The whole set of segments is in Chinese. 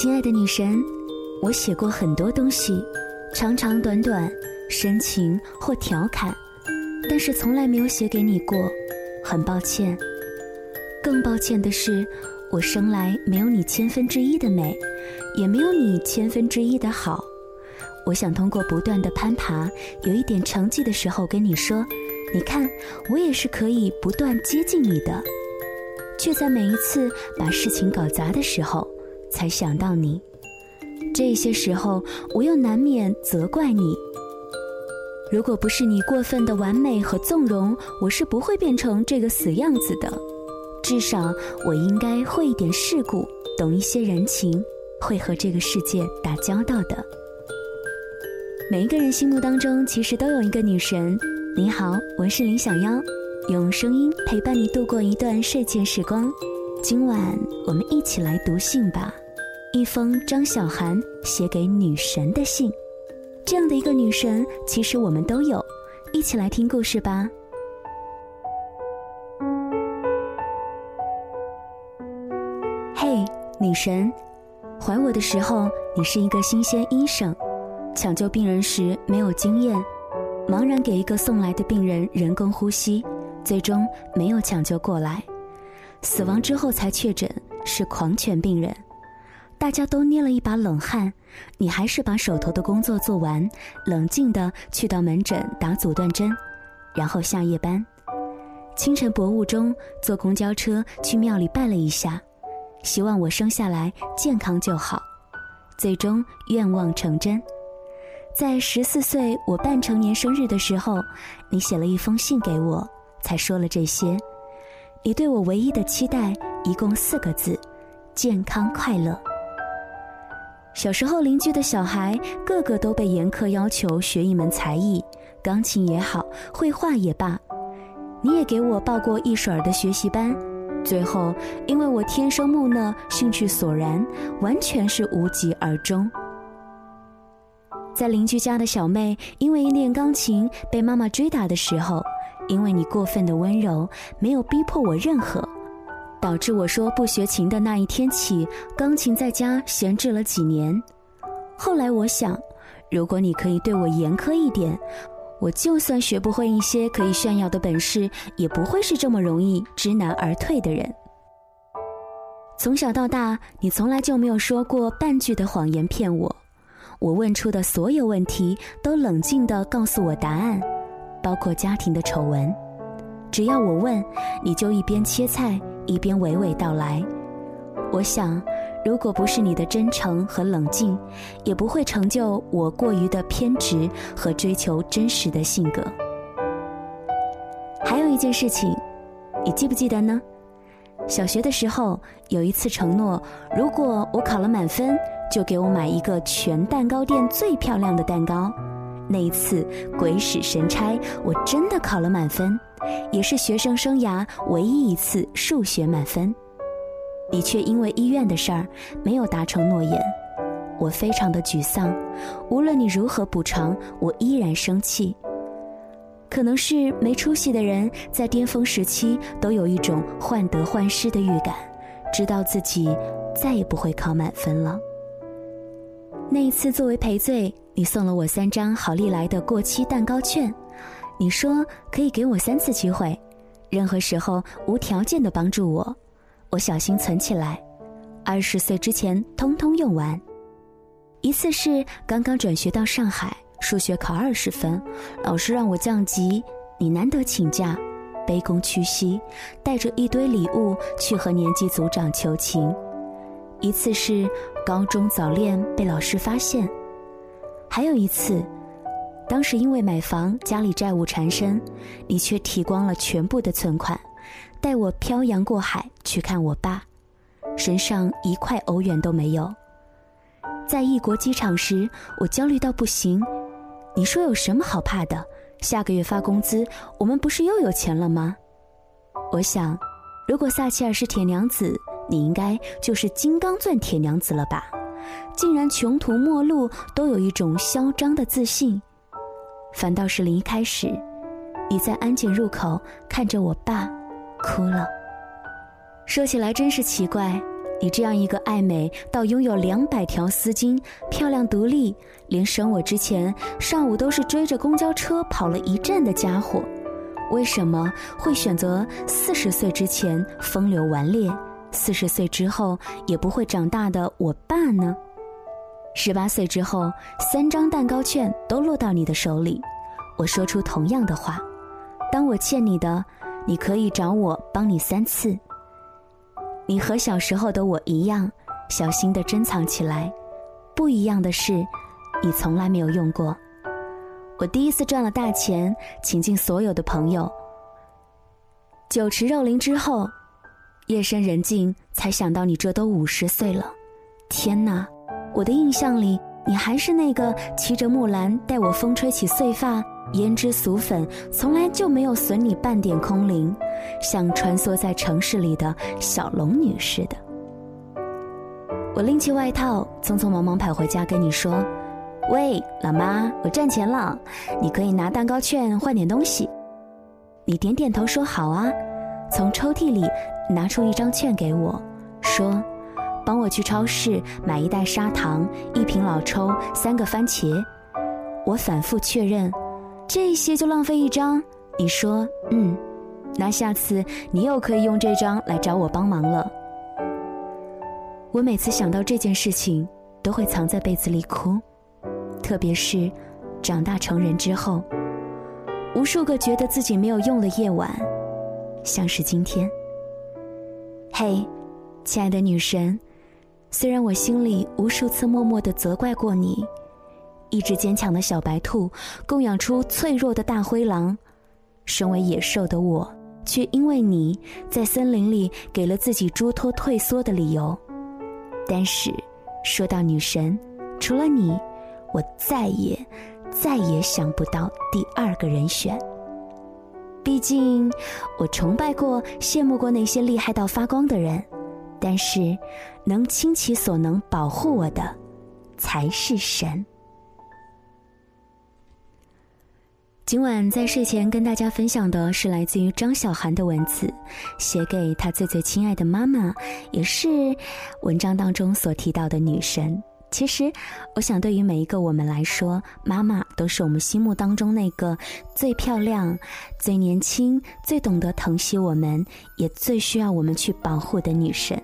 亲爱的女神，我写过很多东西，长长短短，深情或调侃，但是从来没有写给你过，很抱歉。更抱歉的是，我生来没有你千分之一的美，也没有你千分之一的好。我想通过不断的攀爬，有一点成绩的时候跟你说，你看，我也是可以不断接近你的，却在每一次把事情搞砸的时候。才想到你，这些时候我又难免责怪你。如果不是你过分的完美和纵容，我是不会变成这个死样子的。至少我应该会一点世故，懂一些人情，会和这个世界打交道的。每一个人心目当中其实都有一个女神。你好，我是林小妖，用声音陪伴你度过一段睡前时光。今晚我们一起来读信吧，一封张小涵写给女神的信。这样的一个女神，其实我们都有。一起来听故事吧。嘿，女神，怀我的时候你是一个新鲜医生，抢救病人时没有经验，茫然给一个送来的病人人工呼吸，最终没有抢救过来。死亡之后才确诊是狂犬病人，大家都捏了一把冷汗，你还是把手头的工作做完，冷静的去到门诊打阻断针，然后下夜班。清晨薄雾中坐公交车去庙里拜了一下，希望我生下来健康就好，最终愿望成真。在十四岁我半成年生日的时候，你写了一封信给我，才说了这些。你对我唯一的期待，一共四个字：健康快乐。小时候，邻居的小孩个个都被严苛要求学一门才艺，钢琴也好，绘画也罢。你也给我报过一水儿的学习班，最后因为我天生木讷，兴趣索然，完全是无疾而终。在邻居家的小妹因为练钢琴被妈妈追打的时候。因为你过分的温柔，没有逼迫我任何，导致我说不学琴的那一天起，钢琴在家闲置了几年。后来我想，如果你可以对我严苛一点，我就算学不会一些可以炫耀的本事，也不会是这么容易知难而退的人。从小到大，你从来就没有说过半句的谎言骗我，我问出的所有问题，都冷静地告诉我答案。包括家庭的丑闻，只要我问，你就一边切菜一边娓娓道来。我想，如果不是你的真诚和冷静，也不会成就我过于的偏执和追求真实的性格。还有一件事情，你记不记得呢？小学的时候有一次承诺，如果我考了满分，就给我买一个全蛋糕店最漂亮的蛋糕。那一次鬼使神差，我真的考了满分，也是学生生涯唯一一次数学满分。你却因为医院的事儿没有达成诺言，我非常的沮丧。无论你如何补偿，我依然生气。可能是没出息的人在巅峰时期都有一种患得患失的预感，知道自己再也不会考满分了。那一次作为赔罪。你送了我三张好利来的过期蛋糕券，你说可以给我三次机会，任何时候无条件的帮助我，我小心存起来，二十岁之前通通用完。一次是刚刚转学到上海，数学考二十分，老师让我降级，你难得请假，卑躬屈膝，带着一堆礼物去和年级组长求情。一次是高中早恋被老师发现。还有一次，当时因为买房家里债务缠身，你却提光了全部的存款，带我漂洋过海去看我爸，身上一块欧元都没有。在异国机场时，我焦虑到不行。你说有什么好怕的？下个月发工资，我们不是又有钱了吗？我想，如果撒切尔是铁娘子，你应该就是金刚钻铁娘子了吧。竟然穷途末路都有一种嚣张的自信，反倒是离开时，你在安检入口看着我爸，哭了。说起来真是奇怪，你这样一个爱美到拥有两百条丝巾、漂亮独立，连生我之前上午都是追着公交车跑了一站的家伙，为什么会选择四十岁之前风流顽劣，四十岁之后也不会长大的我爸呢？十八岁之后，三张蛋糕券都落到你的手里，我说出同样的话：当我欠你的，你可以找我帮你三次。你和小时候的我一样，小心的珍藏起来。不一样的是，你从来没有用过。我第一次赚了大钱，请进所有的朋友。酒池肉林之后，夜深人静才想到你这都五十岁了。天哪！我的印象里，你还是那个骑着木兰带我风吹起碎发、胭脂俗粉，从来就没有损你半点空灵，像穿梭在城市里的小龙女似的。我拎起外套，匆匆忙忙跑回家跟你说：“喂，老妈，我赚钱了，你可以拿蛋糕券换点东西。”你点点头说：“好啊。”从抽屉里拿出一张券给我，说。帮我去超市买一袋砂糖，一瓶老抽，三个番茄。我反复确认，这些就浪费一张。你说，嗯，那下次你又可以用这张来找我帮忙了。我每次想到这件事情，都会藏在被子里哭，特别是长大成人之后，无数个觉得自己没有用的夜晚，像是今天。嘿，亲爱的女神。虽然我心里无数次默默的责怪过你，一只坚强的小白兔供养出脆弱的大灰狼，身为野兽的我，却因为你在森林里给了自己诸多退缩的理由。但是，说到女神，除了你，我再也再也想不到第二个人选。毕竟，我崇拜过、羡慕过那些厉害到发光的人。但是，能倾其所能保护我的，才是神。今晚在睡前跟大家分享的是来自于张小涵的文字，写给他最最亲爱的妈妈，也是文章当中所提到的女神。其实，我想对于每一个我们来说，妈妈都是我们心目当中那个最漂亮、最年轻、最懂得疼惜我们，也最需要我们去保护的女神。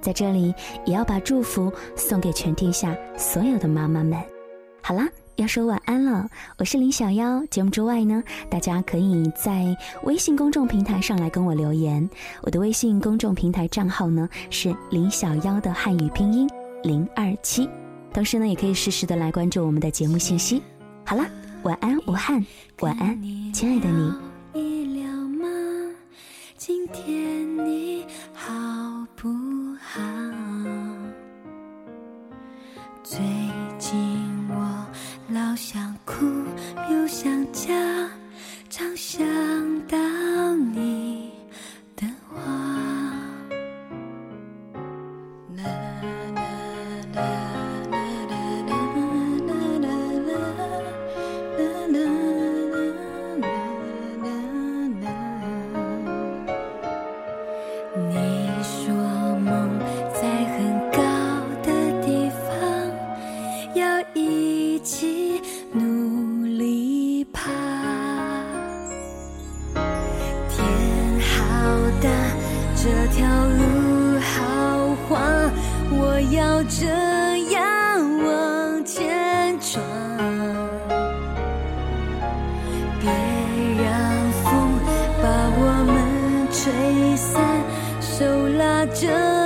在这里，也要把祝福送给全天下所有的妈妈们。好啦，要说晚安了。我是林小妖。节目之外呢，大家可以在微信公众平台上来跟我留言。我的微信公众平台账号呢是林小妖的汉语拼音零二七。同时呢也可以适时的来关注我们的节目信息。好了晚安武汉。晚安亲爱的你。今天你好不好？我要这样往前闯。别让风把我们吹散手拉着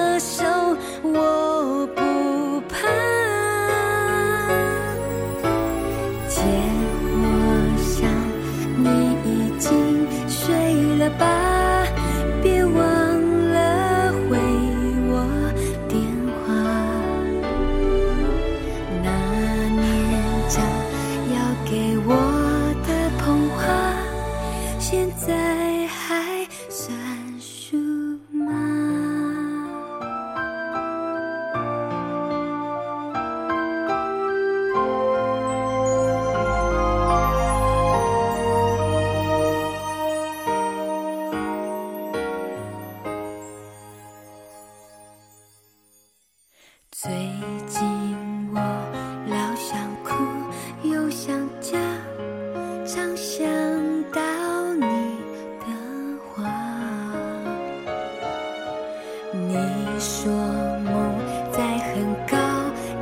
说梦在很高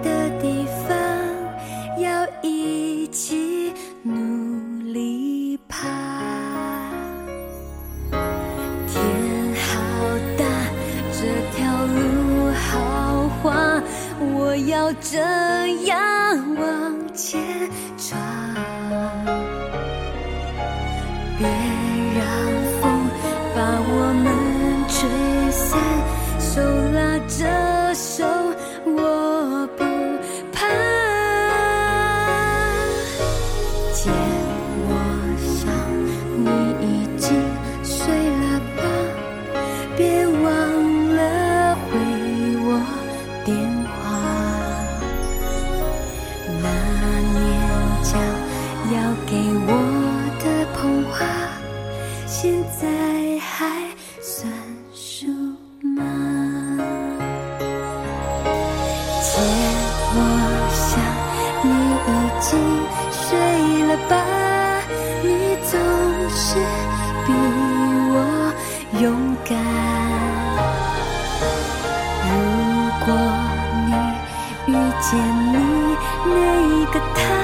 的地方，要一起努力爬。天好大，这条路好滑，我要这样往前闯。别让风把我们吹散，这首借我想你已经睡了吧，你总是比我勇敢。如果你遇见你那个他。